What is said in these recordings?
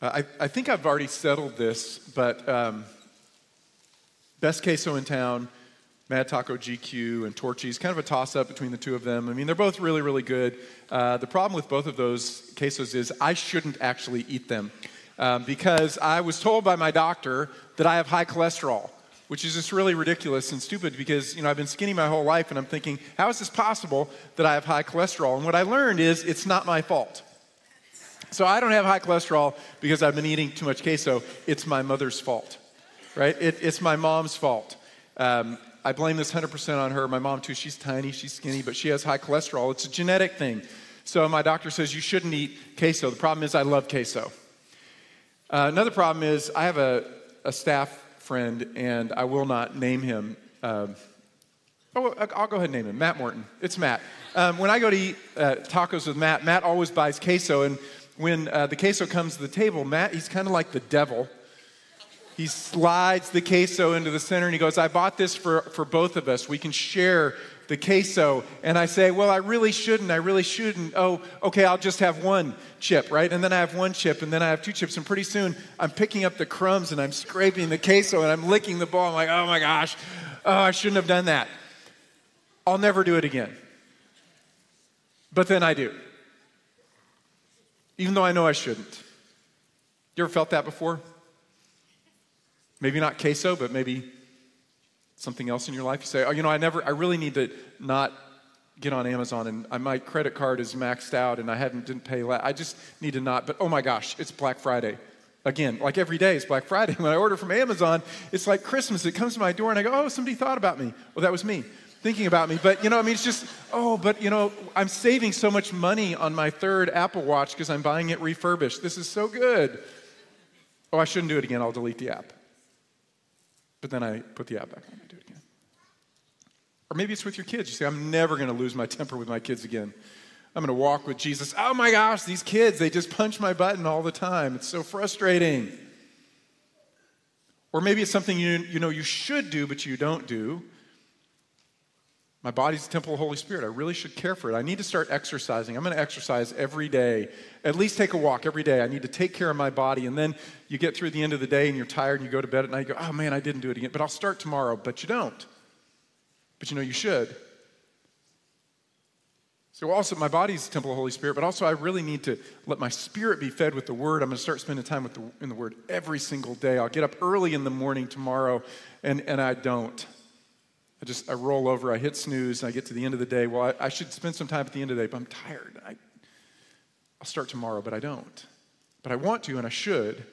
Uh, I, I think I've already settled this, but um, best queso in town, Mad Taco GQ and Torchy's, kind of a toss up between the two of them. I mean, they're both really, really good. Uh, the problem with both of those quesos is I shouldn't actually eat them um, because I was told by my doctor that I have high cholesterol which is just really ridiculous and stupid because you know I've been skinny my whole life and I'm thinking how is this possible that I have high cholesterol and what I learned is it's not my fault so I don't have high cholesterol because I've been eating too much queso. It's my mother's fault right? It, it's my mom's fault. Um, I blame this 100% on her. My mom too she's tiny she's skinny but she has high cholesterol. It's a genetic thing. So my doctor says you shouldn't eat queso. The problem is I love queso. Uh, another problem is I have a, a staff friend, and I will not name him. Um, oh, I'll go ahead and name him. Matt Morton. It's Matt. Um, when I go to eat uh, tacos with Matt, Matt always buys queso, and when uh, the queso comes to the table, Matt, he's kind of like the devil. He slides the queso into the center and he goes, I bought this for, for both of us. We can share the queso. And I say, Well, I really shouldn't. I really shouldn't. Oh, okay, I'll just have one chip, right? And then I have one chip, and then I have two chips. And pretty soon I'm picking up the crumbs and I'm scraping the queso and I'm licking the bowl. I'm like, Oh my gosh, oh, I shouldn't have done that. I'll never do it again. But then I do, even though I know I shouldn't. You ever felt that before? Maybe not queso, but maybe something else in your life? You say, oh, you know, I never, I really need to not get on Amazon and uh, my credit card is maxed out and I hadn't, didn't pay, la- I just need to not, but oh my gosh, it's Black Friday. Again, like every day is Black Friday. When I order from Amazon, it's like Christmas. It comes to my door and I go, oh, somebody thought about me. Well, that was me thinking about me. But, you know, I mean, it's just, oh, but, you know, I'm saving so much money on my third Apple Watch because I'm buying it refurbished. This is so good. Oh, I shouldn't do it again. I'll delete the app. But then I put the app back on. And do it again. Or maybe it's with your kids. You say, I'm never going to lose my temper with my kids again. I'm going to walk with Jesus. Oh my gosh, these kids, they just punch my button all the time. It's so frustrating. Or maybe it's something you, you know you should do, but you don't do. My body's a temple of the Holy Spirit. I really should care for it. I need to start exercising. I'm going to exercise every day. At least take a walk every day. I need to take care of my body. And then you get through the end of the day and you're tired and you go to bed at night. You go, oh man, I didn't do it again. But I'll start tomorrow. But you don't but you know you should. So also my body's the temple of the Holy Spirit, but also I really need to let my spirit be fed with the Word. I'm going to start spending time with the, in the Word every single day. I'll get up early in the morning tomorrow, and, and I don't. I just I roll over, I hit snooze, and I get to the end of the day. Well, I, I should spend some time at the end of the day, but I'm tired. I, I'll start tomorrow, but I don't. But I want to, and I should.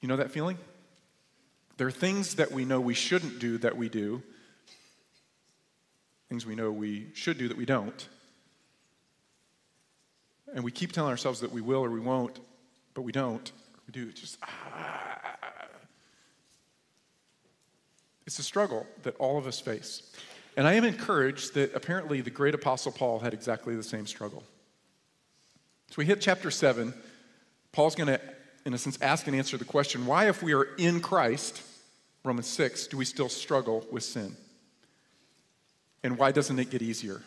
You know that feeling? There are things that we know we shouldn't do that we do, things we know we should do that we don't. And we keep telling ourselves that we will or we won't, but we don't. We do. It's just, ah. It's a struggle that all of us face. And I am encouraged that apparently the great apostle Paul had exactly the same struggle. So we hit chapter 7. Paul's going to in a sense, ask and answer the question why, if we are in Christ, Romans 6, do we still struggle with sin? And why doesn't it get easier?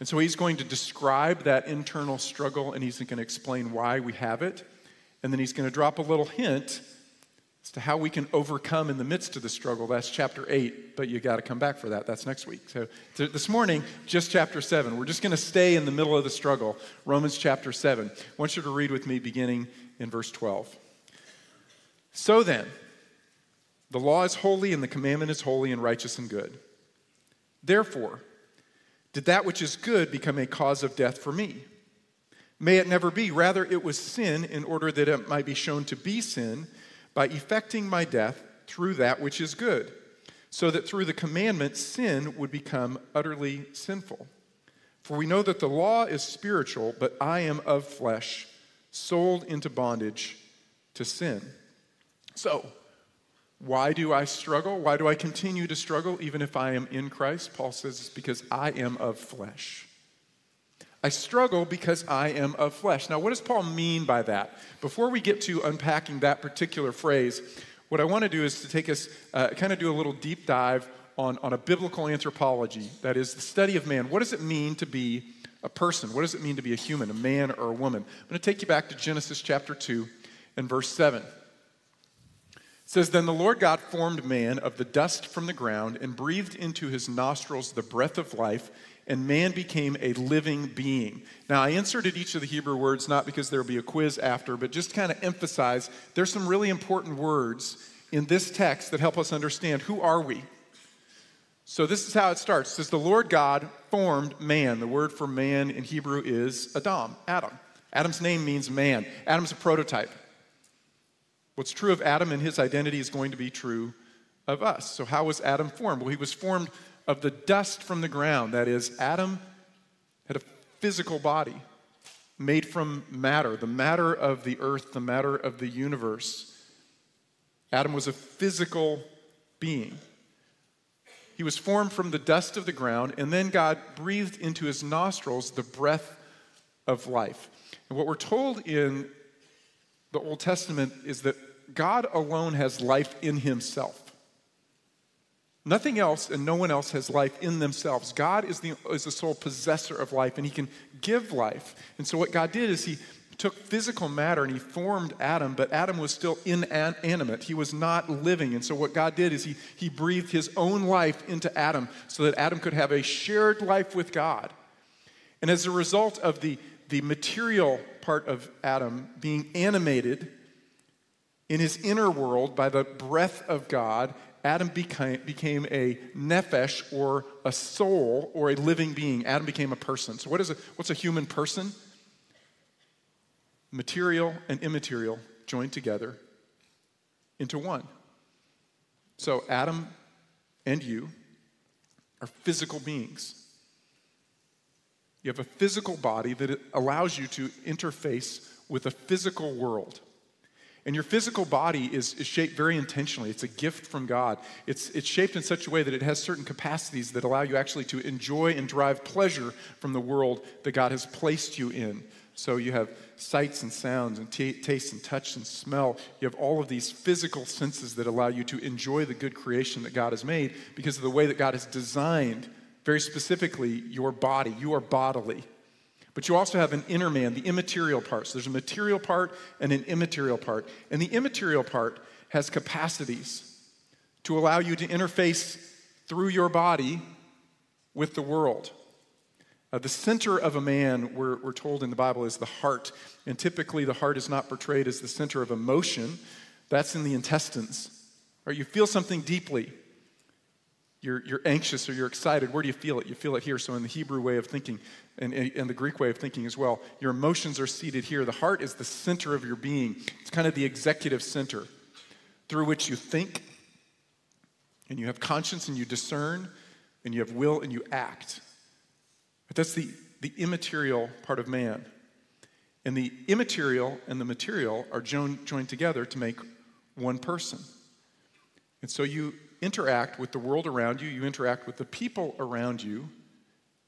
And so he's going to describe that internal struggle and he's going to explain why we have it. And then he's going to drop a little hint as to how we can overcome in the midst of the struggle. That's chapter 8, but you got to come back for that. That's next week. So this morning, just chapter 7. We're just going to stay in the middle of the struggle. Romans chapter 7. I want you to read with me beginning in verse 12. So then, the law is holy, and the commandment is holy and righteous and good. Therefore, did that which is good become a cause of death for me? May it never be. Rather, it was sin in order that it might be shown to be sin by effecting my death through that which is good, so that through the commandment sin would become utterly sinful. For we know that the law is spiritual, but I am of flesh, sold into bondage to sin. So, why do I struggle? Why do I continue to struggle even if I am in Christ? Paul says it's because I am of flesh. I struggle because I am of flesh. Now, what does Paul mean by that? Before we get to unpacking that particular phrase, what I want to do is to take us, uh, kind of do a little deep dive on, on a biblical anthropology, that is, the study of man. What does it mean to be a person. What does it mean to be a human, a man or a woman? I'm going to take you back to Genesis chapter 2 and verse 7. It says, Then the Lord God formed man of the dust from the ground and breathed into his nostrils the breath of life, and man became a living being. Now, I inserted each of the Hebrew words not because there will be a quiz after, but just kind of emphasize there's some really important words in this text that help us understand who are we? So this is how it starts. It says the Lord God formed man. The word for man in Hebrew is Adam, Adam. Adam's name means man. Adam's a prototype. What's true of Adam and his identity is going to be true of us. So how was Adam formed? Well, he was formed of the dust from the ground. That is, Adam had a physical body made from matter, the matter of the earth, the matter of the universe. Adam was a physical being. He was formed from the dust of the ground, and then God breathed into his nostrils the breath of life. And what we're told in the Old Testament is that God alone has life in himself. Nothing else and no one else has life in themselves. God is the, is the sole possessor of life, and he can give life. And so, what God did is he took physical matter and he formed Adam, but Adam was still inanimate. He was not living. And so, what God did is he, he breathed his own life into Adam so that Adam could have a shared life with God. And as a result of the, the material part of Adam being animated in his inner world by the breath of God, Adam became, became a nephesh or a soul or a living being. Adam became a person. So, what is a, what's a human person? material and immaterial joined together into one. So, Adam and you are physical beings. You have a physical body that allows you to interface with a physical world. And your physical body is, is, shaped very intentionally. It's a gift from God. It's, it's shaped in such a way that it has certain capacities that allow you actually to enjoy and derive pleasure from the world that God has placed you in. So you have sights and sounds and t- taste and touch and smell. You have all of these physical senses that allow you to enjoy the good creation that God has made because of the way that God has designed, very specifically, your body. You are bodily. But you also have an inner man, the immaterial part. So there's a material part and an immaterial part. And the immaterial part has capacities to allow you to interface through your body with the world. Uh, the center of a man, we're, we're told in the Bible, is the heart. And typically, the heart is not portrayed as the center of emotion, that's in the intestines. Or you feel something deeply. You're, you're anxious or you're excited. Where do you feel it? You feel it here. So, in the Hebrew way of thinking and, and the Greek way of thinking as well, your emotions are seated here. The heart is the center of your being, it's kind of the executive center through which you think, and you have conscience and you discern, and you have will and you act. But that's the, the immaterial part of man. And the immaterial and the material are joined, joined together to make one person. And so you interact with the world around you, you interact with the people around you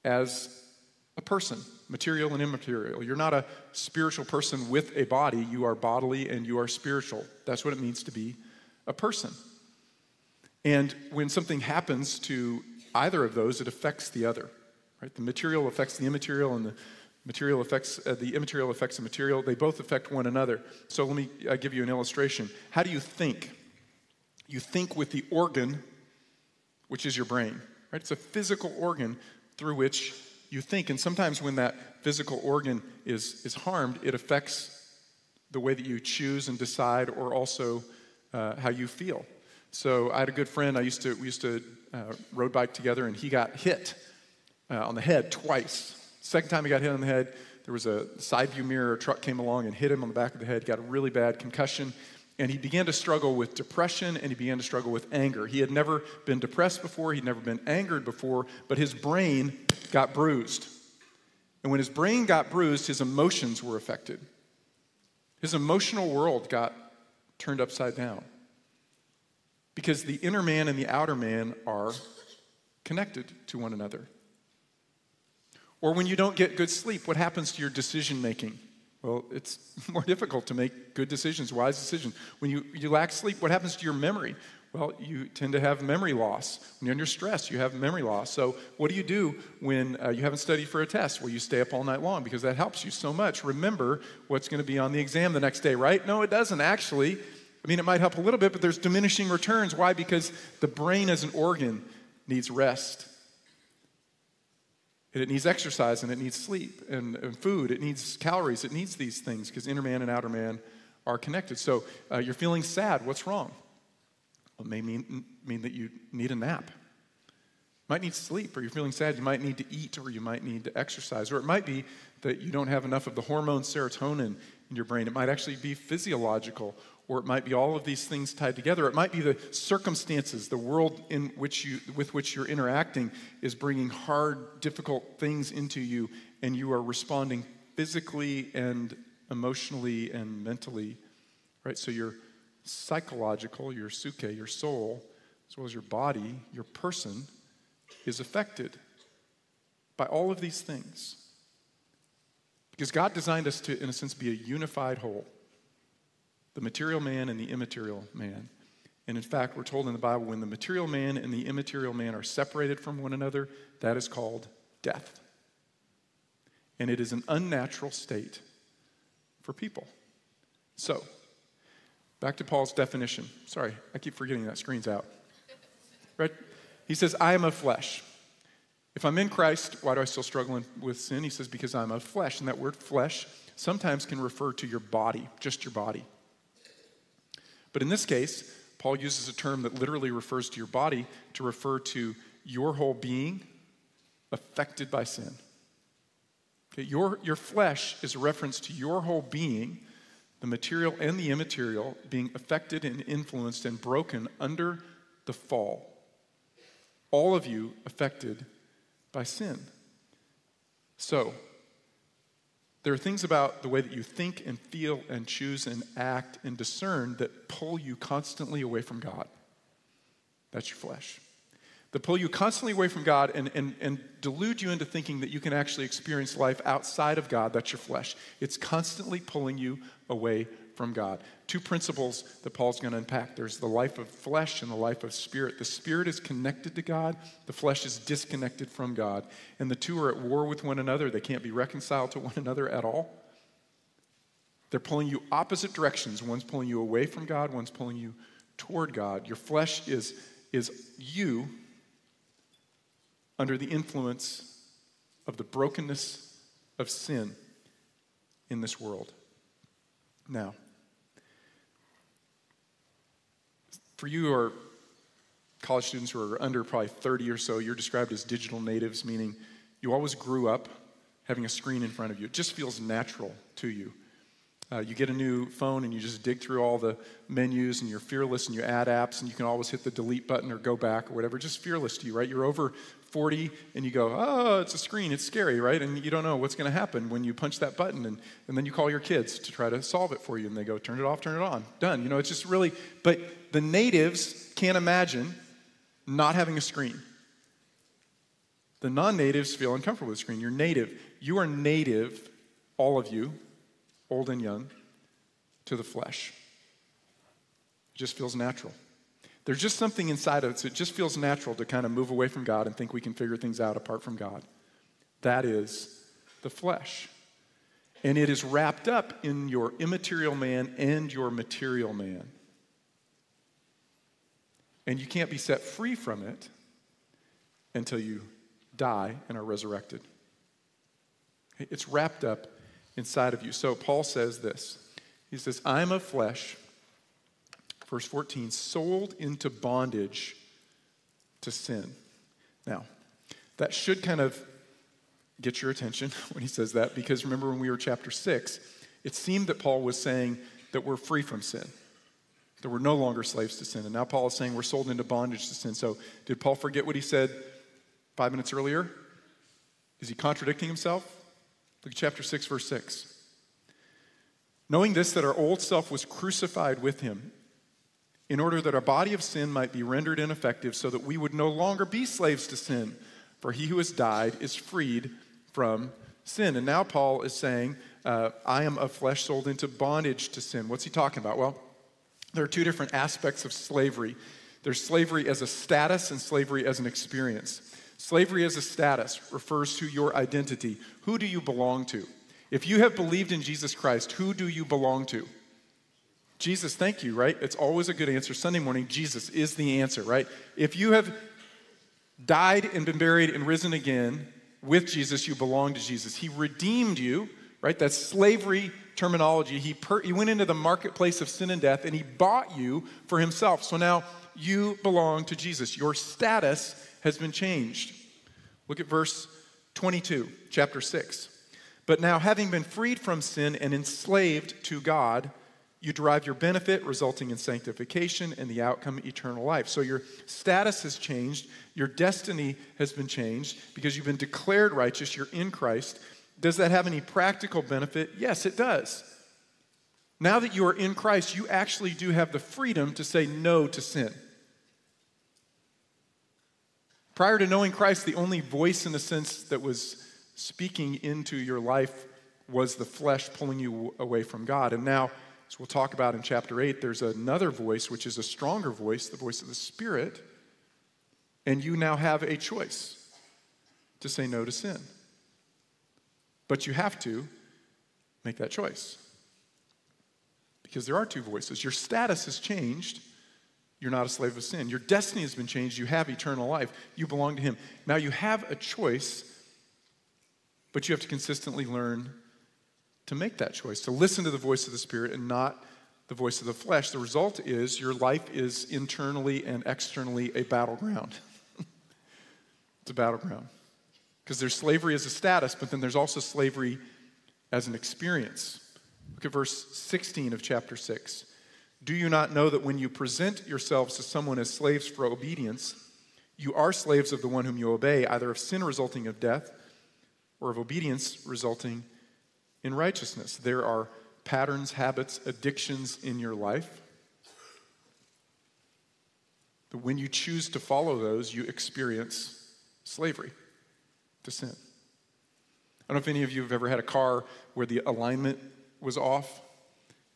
as a person, material and immaterial. You're not a spiritual person with a body, you are bodily and you are spiritual. That's what it means to be a person. And when something happens to either of those, it affects the other. Right? The material affects the immaterial, and the material affects uh, the immaterial affects the material. They both affect one another. So let me uh, give you an illustration. How do you think? You think with the organ, which is your brain. Right? It's a physical organ through which you think. And sometimes when that physical organ is, is harmed, it affects the way that you choose and decide, or also uh, how you feel. So I had a good friend. I used to we used to uh, road bike together, and he got hit uh, on the head twice. Second time he got hit on the head, there was a side view mirror a truck came along and hit him on the back of the head, got a really bad concussion, and he began to struggle with depression and he began to struggle with anger. He had never been depressed before, he'd never been angered before, but his brain got bruised. And when his brain got bruised, his emotions were affected. His emotional world got turned upside down. Because the inner man and the outer man are connected to one another. Or when you don't get good sleep, what happens to your decision making? Well, it's more difficult to make good decisions, wise decisions. When you, you lack sleep, what happens to your memory? Well, you tend to have memory loss. When you're under stress, you have memory loss. So, what do you do when uh, you haven't studied for a test? Well, you stay up all night long because that helps you so much. Remember what's going to be on the exam the next day, right? No, it doesn't actually. I mean, it might help a little bit, but there's diminishing returns. Why? Because the brain as an organ needs rest. And it needs exercise and it needs sleep and, and food. It needs calories. It needs these things because inner man and outer man are connected. So uh, you're feeling sad. What's wrong? Well, it may mean, mean that you need a nap. You might need sleep, or you're feeling sad. You might need to eat, or you might need to exercise. Or it might be that you don't have enough of the hormone serotonin in your brain. It might actually be physiological, or it might be all of these things tied together. It might be the circumstances, the world in which you, with which you're interacting is bringing hard, difficult things into you, and you are responding physically and emotionally and mentally, right? So your psychological, your suke, your soul, as well as your body, your person, is affected by all of these things. Because God designed us to, in a sense, be a unified whole the material man and the immaterial man. And in fact, we're told in the Bible when the material man and the immaterial man are separated from one another, that is called death. And it is an unnatural state for people. So, back to Paul's definition. Sorry, I keep forgetting that screen's out. Right? He says, I am of flesh. If I'm in Christ, why do I still struggle with sin? He says, because I'm of flesh. And that word flesh sometimes can refer to your body, just your body. But in this case, Paul uses a term that literally refers to your body to refer to your whole being affected by sin. Okay, your, your flesh is a reference to your whole being, the material and the immaterial, being affected and influenced and broken under the fall. All of you affected by sin. So, there are things about the way that you think and feel and choose and act and discern that pull you constantly away from God. That's your flesh. That pull you constantly away from God and, and, and delude you into thinking that you can actually experience life outside of God. That's your flesh. It's constantly pulling you away from God. Two principles that Paul's going to unpack there's the life of flesh and the life of spirit. The spirit is connected to God, the flesh is disconnected from God. And the two are at war with one another. They can't be reconciled to one another at all. They're pulling you opposite directions. One's pulling you away from God, one's pulling you toward God. Your flesh is, is you under the influence of the brokenness of sin in this world. Now, For you or college students who are under probably 30 or so, you're described as digital natives, meaning you always grew up having a screen in front of you. It just feels natural to you. Uh, you get a new phone and you just dig through all the menus and you're fearless and you add apps and you can always hit the delete button or go back or whatever. Just fearless to you, right? You're over 40 and you go, oh, it's a screen, it's scary, right? And you don't know what's going to happen when you punch that button. And, and then you call your kids to try to solve it for you and they go, turn it off, turn it on. Done. You know, it's just really, but the natives can't imagine not having a screen. The non natives feel uncomfortable with a screen. You're native. You are native, all of you, old and young, to the flesh. It just feels natural. There's just something inside of us. it just feels natural to kind of move away from God and think we can figure things out apart from God. That is the flesh. And it is wrapped up in your immaterial man and your material man. And you can't be set free from it until you die and are resurrected. It's wrapped up inside of you. So Paul says this He says, I'm of flesh verse 14, sold into bondage to sin. Now, that should kind of get your attention when he says that, because remember when we were chapter 6, it seemed that Paul was saying that we're free from sin, that we're no longer slaves to sin. And now Paul is saying we're sold into bondage to sin. So, did Paul forget what he said five minutes earlier? Is he contradicting himself? Look at chapter 6, verse 6. Knowing this, that our old self was crucified with him in order that our body of sin might be rendered ineffective, so that we would no longer be slaves to sin. For he who has died is freed from sin. And now Paul is saying, uh, I am of flesh sold into bondage to sin. What's he talking about? Well, there are two different aspects of slavery. There's slavery as a status and slavery as an experience. Slavery as a status refers to your identity. Who do you belong to? If you have believed in Jesus Christ, who do you belong to? Jesus, thank you, right? It's always a good answer. Sunday morning, Jesus is the answer, right? If you have died and been buried and risen again with Jesus, you belong to Jesus. He redeemed you, right? That's slavery terminology. He, per, he went into the marketplace of sin and death and he bought you for himself. So now you belong to Jesus. Your status has been changed. Look at verse 22, chapter 6. But now, having been freed from sin and enslaved to God, you derive your benefit, resulting in sanctification and the outcome, eternal life. So your status has changed, your destiny has been changed because you've been declared righteous, you're in Christ. Does that have any practical benefit? Yes, it does. Now that you are in Christ, you actually do have the freedom to say no to sin. Prior to knowing Christ, the only voice, in a sense, that was speaking into your life was the flesh pulling you away from God. And now, as we'll talk about in chapter 8, there's another voice, which is a stronger voice, the voice of the Spirit. And you now have a choice to say no to sin. But you have to make that choice. Because there are two voices. Your status has changed. You're not a slave of sin. Your destiny has been changed. You have eternal life. You belong to Him. Now you have a choice, but you have to consistently learn to make that choice, to listen to the voice of the Spirit and not the voice of the flesh. The result is your life is internally and externally a battleground. it's a battleground. Because there's slavery as a status, but then there's also slavery as an experience. Look at verse 16 of chapter 6. Do you not know that when you present yourselves to someone as slaves for obedience, you are slaves of the one whom you obey, either of sin resulting of death or of obedience resulting in righteousness. There are patterns, habits, addictions in your life. But when you choose to follow those, you experience slavery to sin. I don't know if any of you have ever had a car where the alignment was off.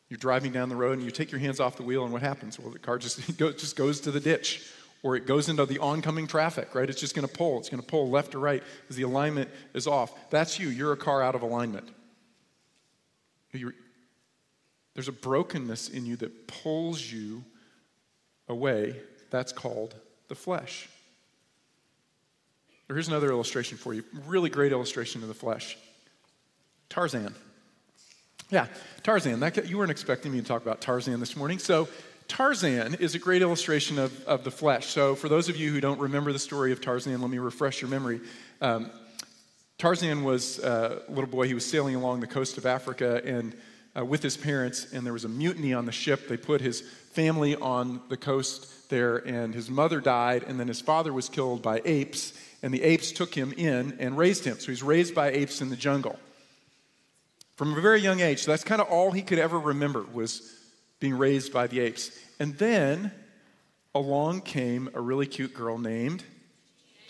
You're driving down the road and you take your hands off the wheel, and what happens? Well, the car just, just goes to the ditch or it goes into the oncoming traffic, right? It's just going to pull. It's going to pull left or right because the alignment is off. That's you. You're a car out of alignment. You're, there's a brokenness in you that pulls you away. That's called the flesh. Or Here's another illustration for you. Really great illustration of the flesh. Tarzan. Yeah, Tarzan. That, you weren't expecting me to talk about Tarzan this morning. So, Tarzan is a great illustration of, of the flesh. So, for those of you who don't remember the story of Tarzan, let me refresh your memory. Um, Tarzan was a little boy. He was sailing along the coast of Africa and uh, with his parents, and there was a mutiny on the ship. They put his family on the coast there, and his mother died, and then his father was killed by apes, and the apes took him in and raised him. So he's raised by apes in the jungle from a very young age. So that's kind of all he could ever remember was being raised by the apes. And then along came a really cute girl named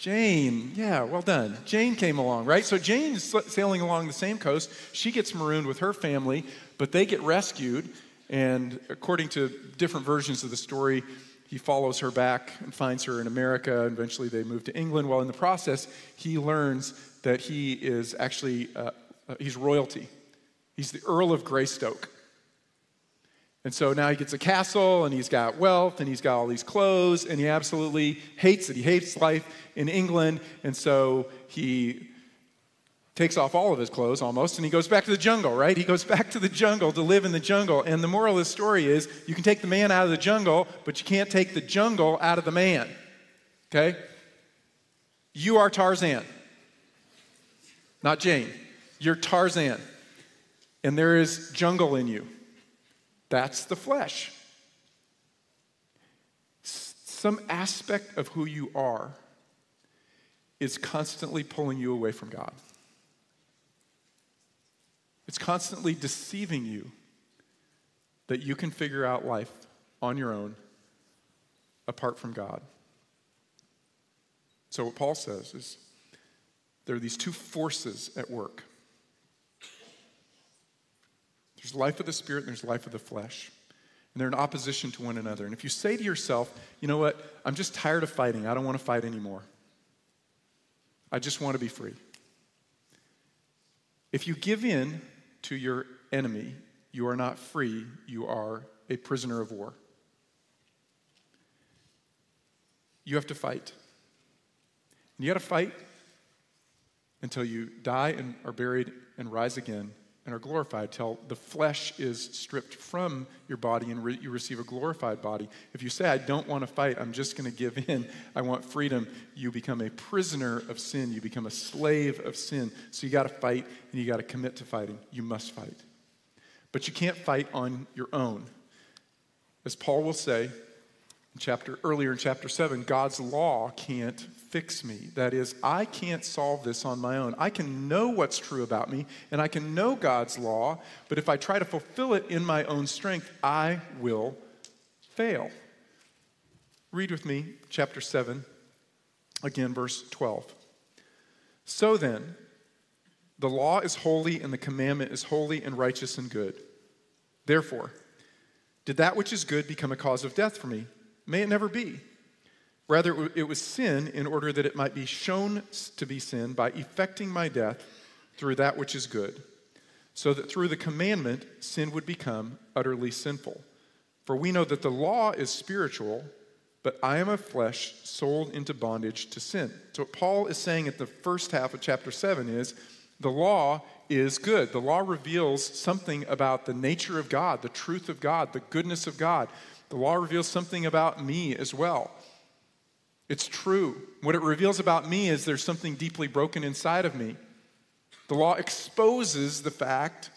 Jane, yeah, well done. Jane came along, right? So Jane's sailing along the same coast. She gets marooned with her family, but they get rescued. And according to different versions of the story, he follows her back and finds her in America. Eventually, they move to England. While in the process, he learns that he is actually uh, uh, he's royalty. He's the Earl of Greystoke. And so now he gets a castle and he's got wealth and he's got all these clothes and he absolutely hates it. He hates life in England. And so he takes off all of his clothes almost and he goes back to the jungle, right? He goes back to the jungle to live in the jungle. And the moral of the story is you can take the man out of the jungle, but you can't take the jungle out of the man. Okay? You are Tarzan, not Jane. You're Tarzan. And there is jungle in you. That's the flesh. Some aspect of who you are is constantly pulling you away from God. It's constantly deceiving you that you can figure out life on your own apart from God. So, what Paul says is there are these two forces at work there's life of the spirit and there's life of the flesh. And they're in opposition to one another. And if you say to yourself, you know what, I'm just tired of fighting, I don't want to fight anymore, I just want to be free. If you give in to your enemy, you are not free, you are a prisoner of war. You have to fight. And you got to fight until you die and are buried and rise again and are glorified till the flesh is stripped from your body and re- you receive a glorified body. If you say, I don't want to fight, I'm just going to give in, I want freedom, you become a prisoner of sin. You become a slave of sin. So you got to fight and you got to commit to fighting. You must fight. But you can't fight on your own. As Paul will say, chapter earlier in chapter 7 god's law can't fix me. That is i can't solve this on my own. I can know what's true about me and i can know god's law but if i try to fulfill it in my own strength i will fail. Read with me chapter 7 again verse 12 so then the law is holy and the commandment is holy and righteous and good. Therefore did that which is good become a cause of death for me May it never be. Rather, it was sin in order that it might be shown to be sin by effecting my death through that which is good, so that through the commandment, sin would become utterly sinful. For we know that the law is spiritual, but I am a flesh sold into bondage to sin. So, what Paul is saying at the first half of chapter 7 is the law is good. The law reveals something about the nature of God, the truth of God, the goodness of God. The law reveals something about me as well. It's true. What it reveals about me is there's something deeply broken inside of me. The law exposes the fact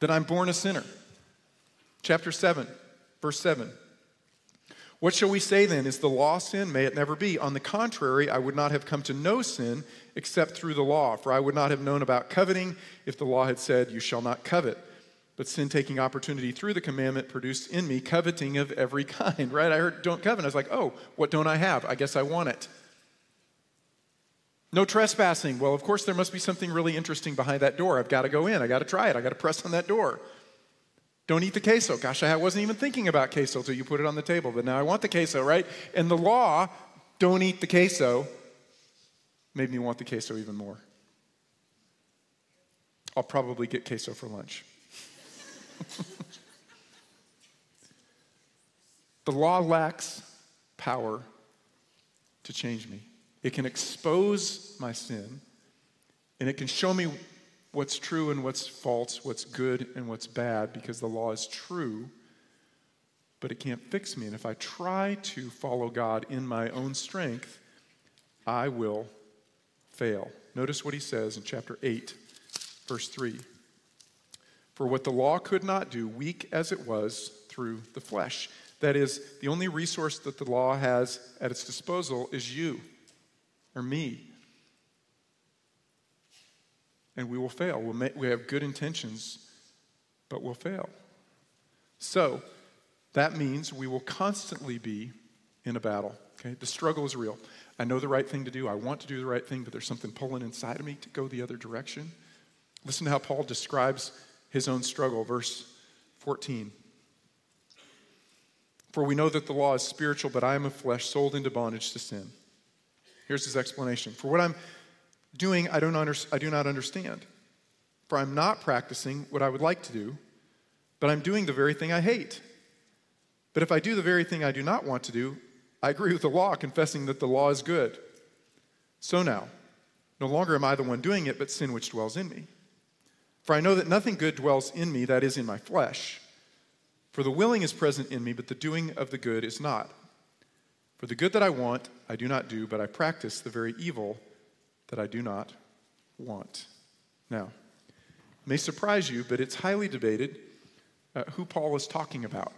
that I'm born a sinner. Chapter 7, verse 7. What shall we say then? Is the law sin? May it never be. On the contrary, I would not have come to know sin except through the law, for I would not have known about coveting if the law had said, You shall not covet. But sin taking opportunity through the commandment produced in me coveting of every kind, right? I heard don't covet. I was like, oh, what don't I have? I guess I want it. No trespassing. Well, of course, there must be something really interesting behind that door. I've got to go in. I got to try it. I got to press on that door. Don't eat the queso. Gosh, I wasn't even thinking about queso until you put it on the table, but now I want the queso, right? And the law, don't eat the queso, made me want the queso even more. I'll probably get queso for lunch. the law lacks power to change me. It can expose my sin, and it can show me what's true and what's false, what's good and what's bad, because the law is true, but it can't fix me. And if I try to follow God in my own strength, I will fail. Notice what he says in chapter 8, verse 3. For what the law could not do, weak as it was through the flesh. That is, the only resource that the law has at its disposal is you or me. And we will fail. We'll we have good intentions, but we'll fail. So, that means we will constantly be in a battle. Okay? The struggle is real. I know the right thing to do. I want to do the right thing, but there's something pulling inside of me to go the other direction. Listen to how Paul describes his own struggle. Verse 14. For we know that the law is spiritual, but I am of flesh, sold into bondage to sin. Here's his explanation. For what I'm doing, I, don't under, I do not understand. For I'm not practicing what I would like to do, but I'm doing the very thing I hate. But if I do the very thing I do not want to do, I agree with the law, confessing that the law is good. So now, no longer am I the one doing it, but sin which dwells in me. For I know that nothing good dwells in me, that is, in my flesh. For the willing is present in me, but the doing of the good is not. For the good that I want, I do not do, but I practice the very evil that I do not want. Now, may surprise you, but it's highly debated uh, who Paul is talking about.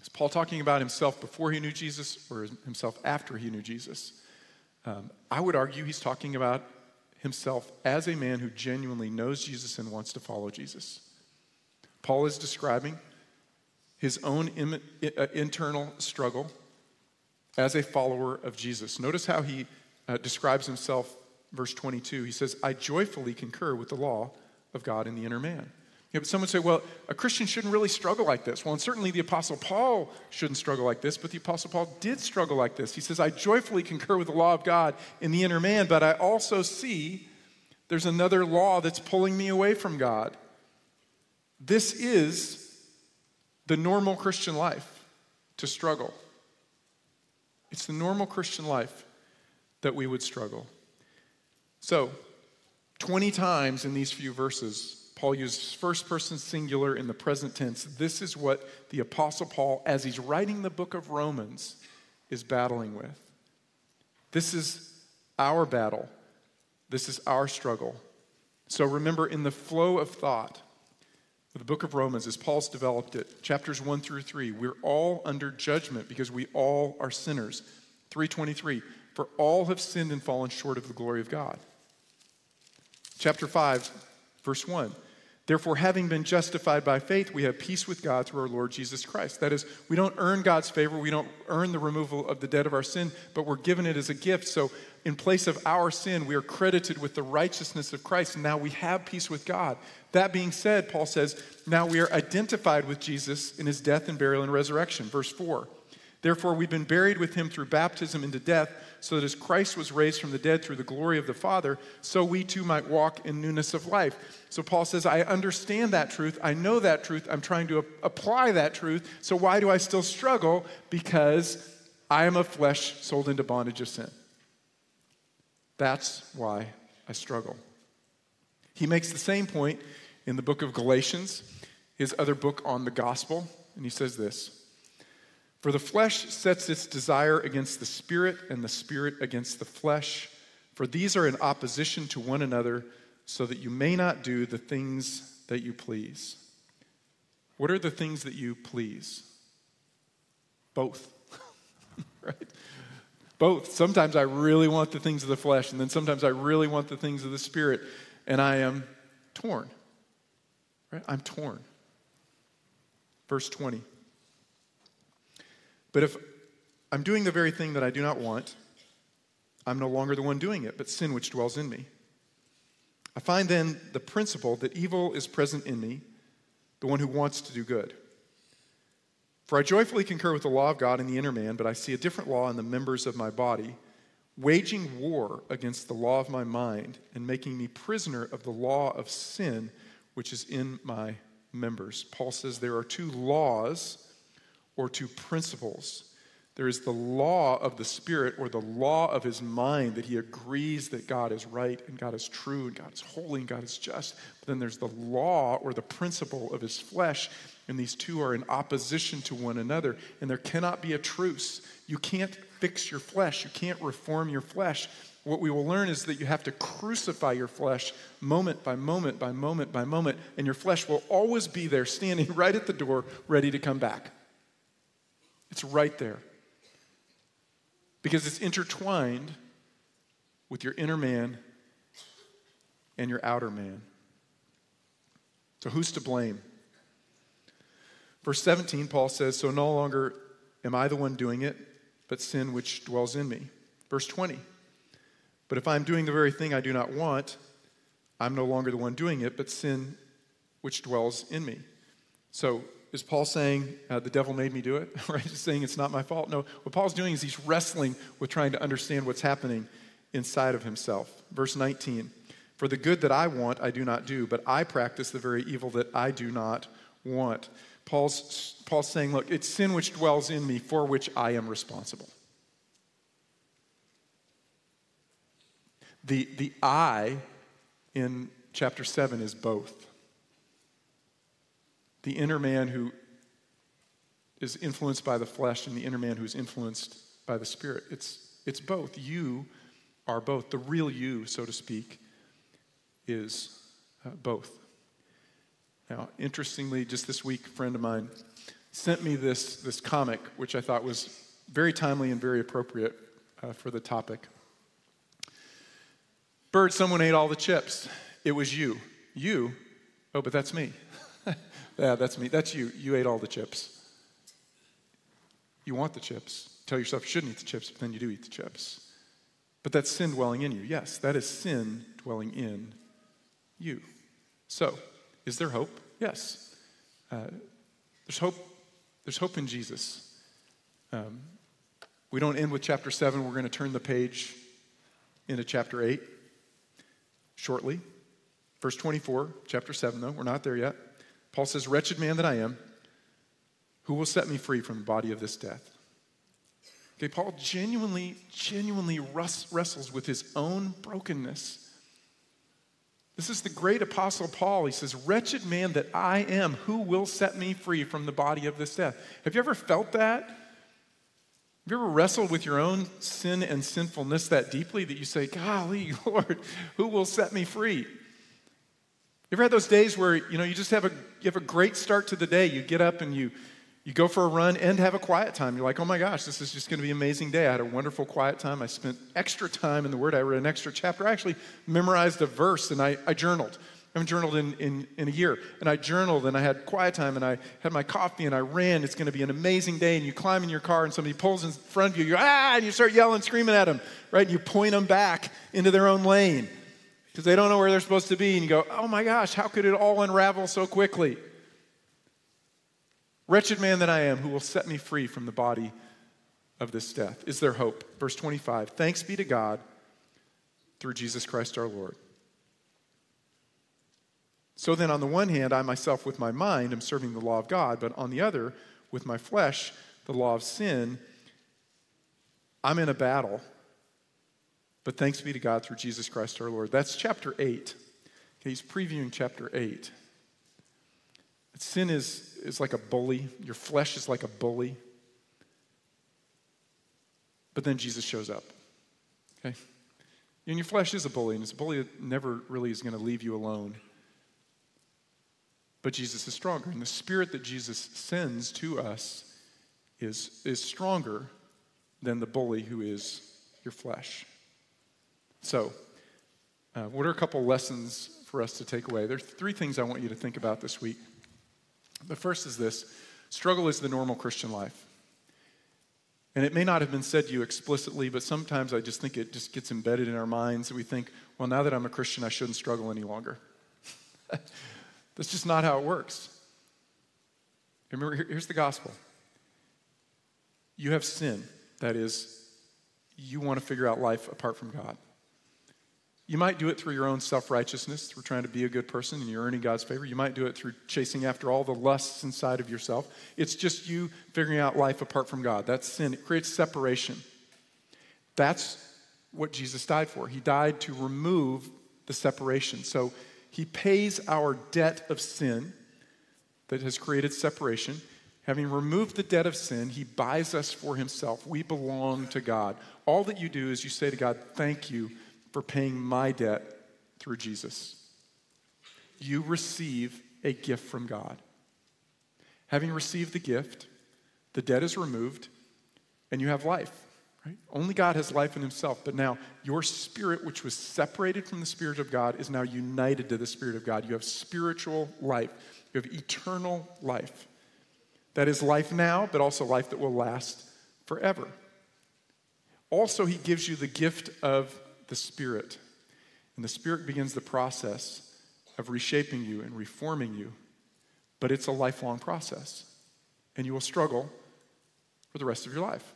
Is Paul talking about himself before he knew Jesus or himself after he knew Jesus? Um, I would argue he's talking about himself as a man who genuinely knows Jesus and wants to follow Jesus. Paul is describing his own Im- uh, internal struggle as a follower of Jesus. Notice how he uh, describes himself, verse 22. He says, I joyfully concur with the law of God in the inner man. Yeah, but someone say, well, a Christian shouldn't really struggle like this. Well, and certainly the Apostle Paul shouldn't struggle like this, but the Apostle Paul did struggle like this. He says, I joyfully concur with the law of God in the inner man, but I also see there's another law that's pulling me away from God. This is the normal Christian life to struggle. It's the normal Christian life that we would struggle. So, 20 times in these few verses, Paul uses first person singular in the present tense. This is what the Apostle Paul, as he's writing the book of Romans, is battling with. This is our battle. This is our struggle. So remember, in the flow of thought, the book of Romans, as Paul's developed it, chapters 1 through 3, we're all under judgment because we all are sinners. 323, for all have sinned and fallen short of the glory of God. Chapter 5, verse 1, Therefore, having been justified by faith, we have peace with God through our Lord Jesus Christ. That is, we don't earn God's favor, we don't earn the removal of the debt of our sin, but we're given it as a gift. So, in place of our sin, we are credited with the righteousness of Christ. And now we have peace with God. That being said, Paul says, now we are identified with Jesus in his death and burial and resurrection. Verse 4. Therefore, we've been buried with him through baptism into death, so that as Christ was raised from the dead through the glory of the Father, so we too might walk in newness of life. So Paul says, I understand that truth. I know that truth. I'm trying to apply that truth. So why do I still struggle? Because I am a flesh sold into bondage of sin. That's why I struggle. He makes the same point in the book of Galatians, his other book on the gospel, and he says this. For the flesh sets its desire against the spirit, and the spirit against the flesh. For these are in opposition to one another, so that you may not do the things that you please. What are the things that you please? Both. right? Both. Sometimes I really want the things of the flesh, and then sometimes I really want the things of the spirit, and I am torn. Right? I'm torn. Verse 20. But if I'm doing the very thing that I do not want, I'm no longer the one doing it, but sin which dwells in me. I find then the principle that evil is present in me, the one who wants to do good. For I joyfully concur with the law of God in the inner man, but I see a different law in the members of my body, waging war against the law of my mind and making me prisoner of the law of sin which is in my members. Paul says there are two laws or to principles. There is the law of the Spirit or the law of his mind that he agrees that God is right and God is true and God is holy and God is just. But then there's the law or the principle of his flesh, and these two are in opposition to one another, and there cannot be a truce. You can't fix your flesh, you can't reform your flesh. What we will learn is that you have to crucify your flesh moment by moment by moment by moment, and your flesh will always be there, standing right at the door, ready to come back. It's right there. Because it's intertwined with your inner man and your outer man. So, who's to blame? Verse 17, Paul says, So no longer am I the one doing it, but sin which dwells in me. Verse 20, But if I'm doing the very thing I do not want, I'm no longer the one doing it, but sin which dwells in me. So, is Paul saying, uh, the devil made me do it? right? He's saying it's not my fault. No, what Paul's doing is he's wrestling with trying to understand what's happening inside of himself. Verse 19 For the good that I want, I do not do, but I practice the very evil that I do not want. Paul's, Paul's saying, look, it's sin which dwells in me for which I am responsible. The, the I in chapter 7 is both the inner man who is influenced by the flesh and the inner man who's influenced by the spirit. It's, it's both. You are both. The real you, so to speak, is uh, both. Now, interestingly, just this week, a friend of mine sent me this, this comic, which I thought was very timely and very appropriate uh, for the topic. Bird, someone ate all the chips. It was you. You? Oh, but that's me. Yeah, that's me. That's you. You ate all the chips. You want the chips. Tell yourself you shouldn't eat the chips, but then you do eat the chips. But that's sin dwelling in you. Yes, that is sin dwelling in you. So, is there hope? Yes. Uh, there's hope. There's hope in Jesus. Um, we don't end with chapter 7. We're going to turn the page into chapter 8 shortly. Verse 24, chapter 7, though. We're not there yet. Paul says, Wretched man that I am, who will set me free from the body of this death? Okay, Paul genuinely, genuinely wrestles with his own brokenness. This is the great apostle Paul. He says, Wretched man that I am, who will set me free from the body of this death? Have you ever felt that? Have you ever wrestled with your own sin and sinfulness that deeply that you say, Golly, Lord, who will set me free? You ever had those days where you know you just have a you have a great start to the day. You get up and you you go for a run and have a quiet time. You're like, oh my gosh, this is just going to be an amazing day. I had a wonderful quiet time. I spent extra time in the Word. I read an extra chapter. I actually memorized a verse and I, I journaled. I haven't journaled in, in, in a year. And I journaled and I had quiet time and I had my coffee and I ran. It's going to be an amazing day. And you climb in your car and somebody pulls in front of you. You ah, and you start yelling, screaming at them, right? And you point them back into their own lane because they don't know where they're supposed to be. And you go, oh my gosh, how could it all unravel so quickly? Wretched man that I am, who will set me free from the body of this death? Is there hope? Verse 25 Thanks be to God through Jesus Christ our Lord. So then, on the one hand, I myself with my mind am serving the law of God, but on the other, with my flesh, the law of sin, I'm in a battle. But thanks be to God through Jesus Christ our Lord. That's chapter 8. Okay, he's previewing chapter 8. Sin is, is like a bully, your flesh is like a bully. But then Jesus shows up. Okay? And your flesh is a bully, and it's a bully that never really is going to leave you alone. But Jesus is stronger. And the spirit that Jesus sends to us is, is stronger than the bully who is your flesh. So, uh, what are a couple lessons for us to take away? There are three things I want you to think about this week. The first is this struggle is the normal Christian life. And it may not have been said to you explicitly, but sometimes I just think it just gets embedded in our minds. We think, well, now that I'm a Christian, I shouldn't struggle any longer. That's just not how it works. Remember, here's the gospel you have sin. That is, you want to figure out life apart from God. You might do it through your own self righteousness, through trying to be a good person and you're earning God's favor. You might do it through chasing after all the lusts inside of yourself. It's just you figuring out life apart from God. That's sin. It creates separation. That's what Jesus died for. He died to remove the separation. So he pays our debt of sin that has created separation. Having removed the debt of sin, He buys us for Himself. We belong to God. All that you do is you say to God, Thank you for paying my debt through Jesus. You receive a gift from God. Having received the gift, the debt is removed, and you have life. Right? Only God has life in himself. But now, your spirit, which was separated from the Spirit of God, is now united to the Spirit of God. You have spiritual life, you have eternal life. That is life now, but also life that will last forever. Also, he gives you the gift of the Spirit. And the Spirit begins the process of reshaping you and reforming you. But it's a lifelong process. And you will struggle for the rest of your life.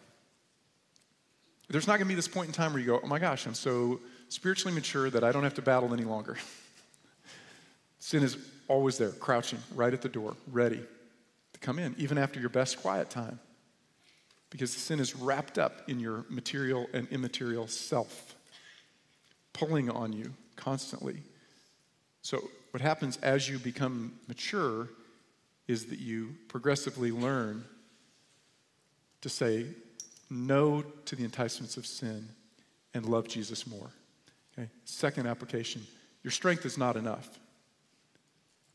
There's not going to be this point in time where you go, oh my gosh, I'm so spiritually mature that I don't have to battle any longer. Sin is always there, crouching right at the door, ready to come in, even after your best quiet time. Because sin is wrapped up in your material and immaterial self, pulling on you constantly. So, what happens as you become mature is that you progressively learn to say, no to the enticements of sin, and love Jesus more. Okay? Second application your strength is not enough.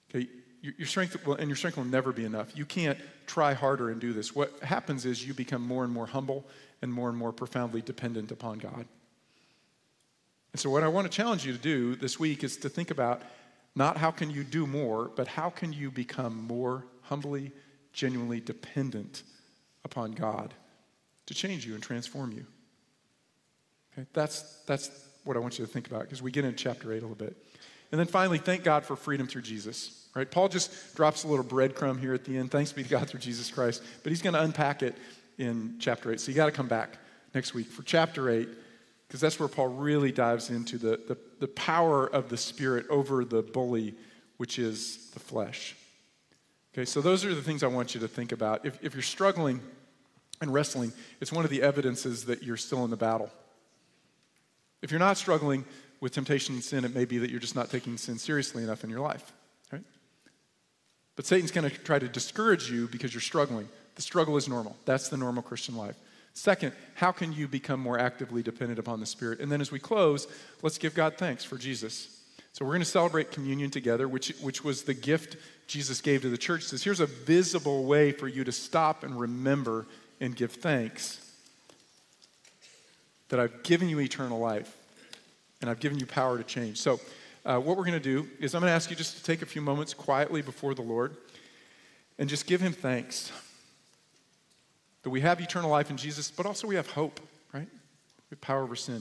Okay? Your, strength will, and your strength will never be enough. You can't try harder and do this. What happens is you become more and more humble and more and more profoundly dependent upon God. And so, what I want to challenge you to do this week is to think about not how can you do more, but how can you become more humbly, genuinely dependent upon God to change you and transform you. Okay? That's, that's what I want you to think about because we get into chapter 8 a little bit. And then finally, thank God for freedom through Jesus. Right? Paul just drops a little breadcrumb here at the end. Thanks be to God through Jesus Christ. But he's going to unpack it in chapter 8. So you got to come back next week for chapter 8, because that's where Paul really dives into the, the, the power of the Spirit over the bully, which is the flesh. Okay, so those are the things I want you to think about. If, if you're struggling and wrestling, it's one of the evidences that you're still in the battle. If you're not struggling with temptation and sin, it may be that you're just not taking sin seriously enough in your life. Right? But Satan's going to try to discourage you because you're struggling. The struggle is normal. That's the normal Christian life. Second, how can you become more actively dependent upon the Spirit? And then as we close, let's give God thanks for Jesus. So we're going to celebrate communion together, which, which was the gift Jesus gave to the church. Says, here's a visible way for you to stop and remember and give thanks that I've given you eternal life and I've given you power to change. So, uh, what we're going to do is I'm going to ask you just to take a few moments quietly before the Lord and just give him thanks that we have eternal life in Jesus, but also we have hope, right? We have power over sin.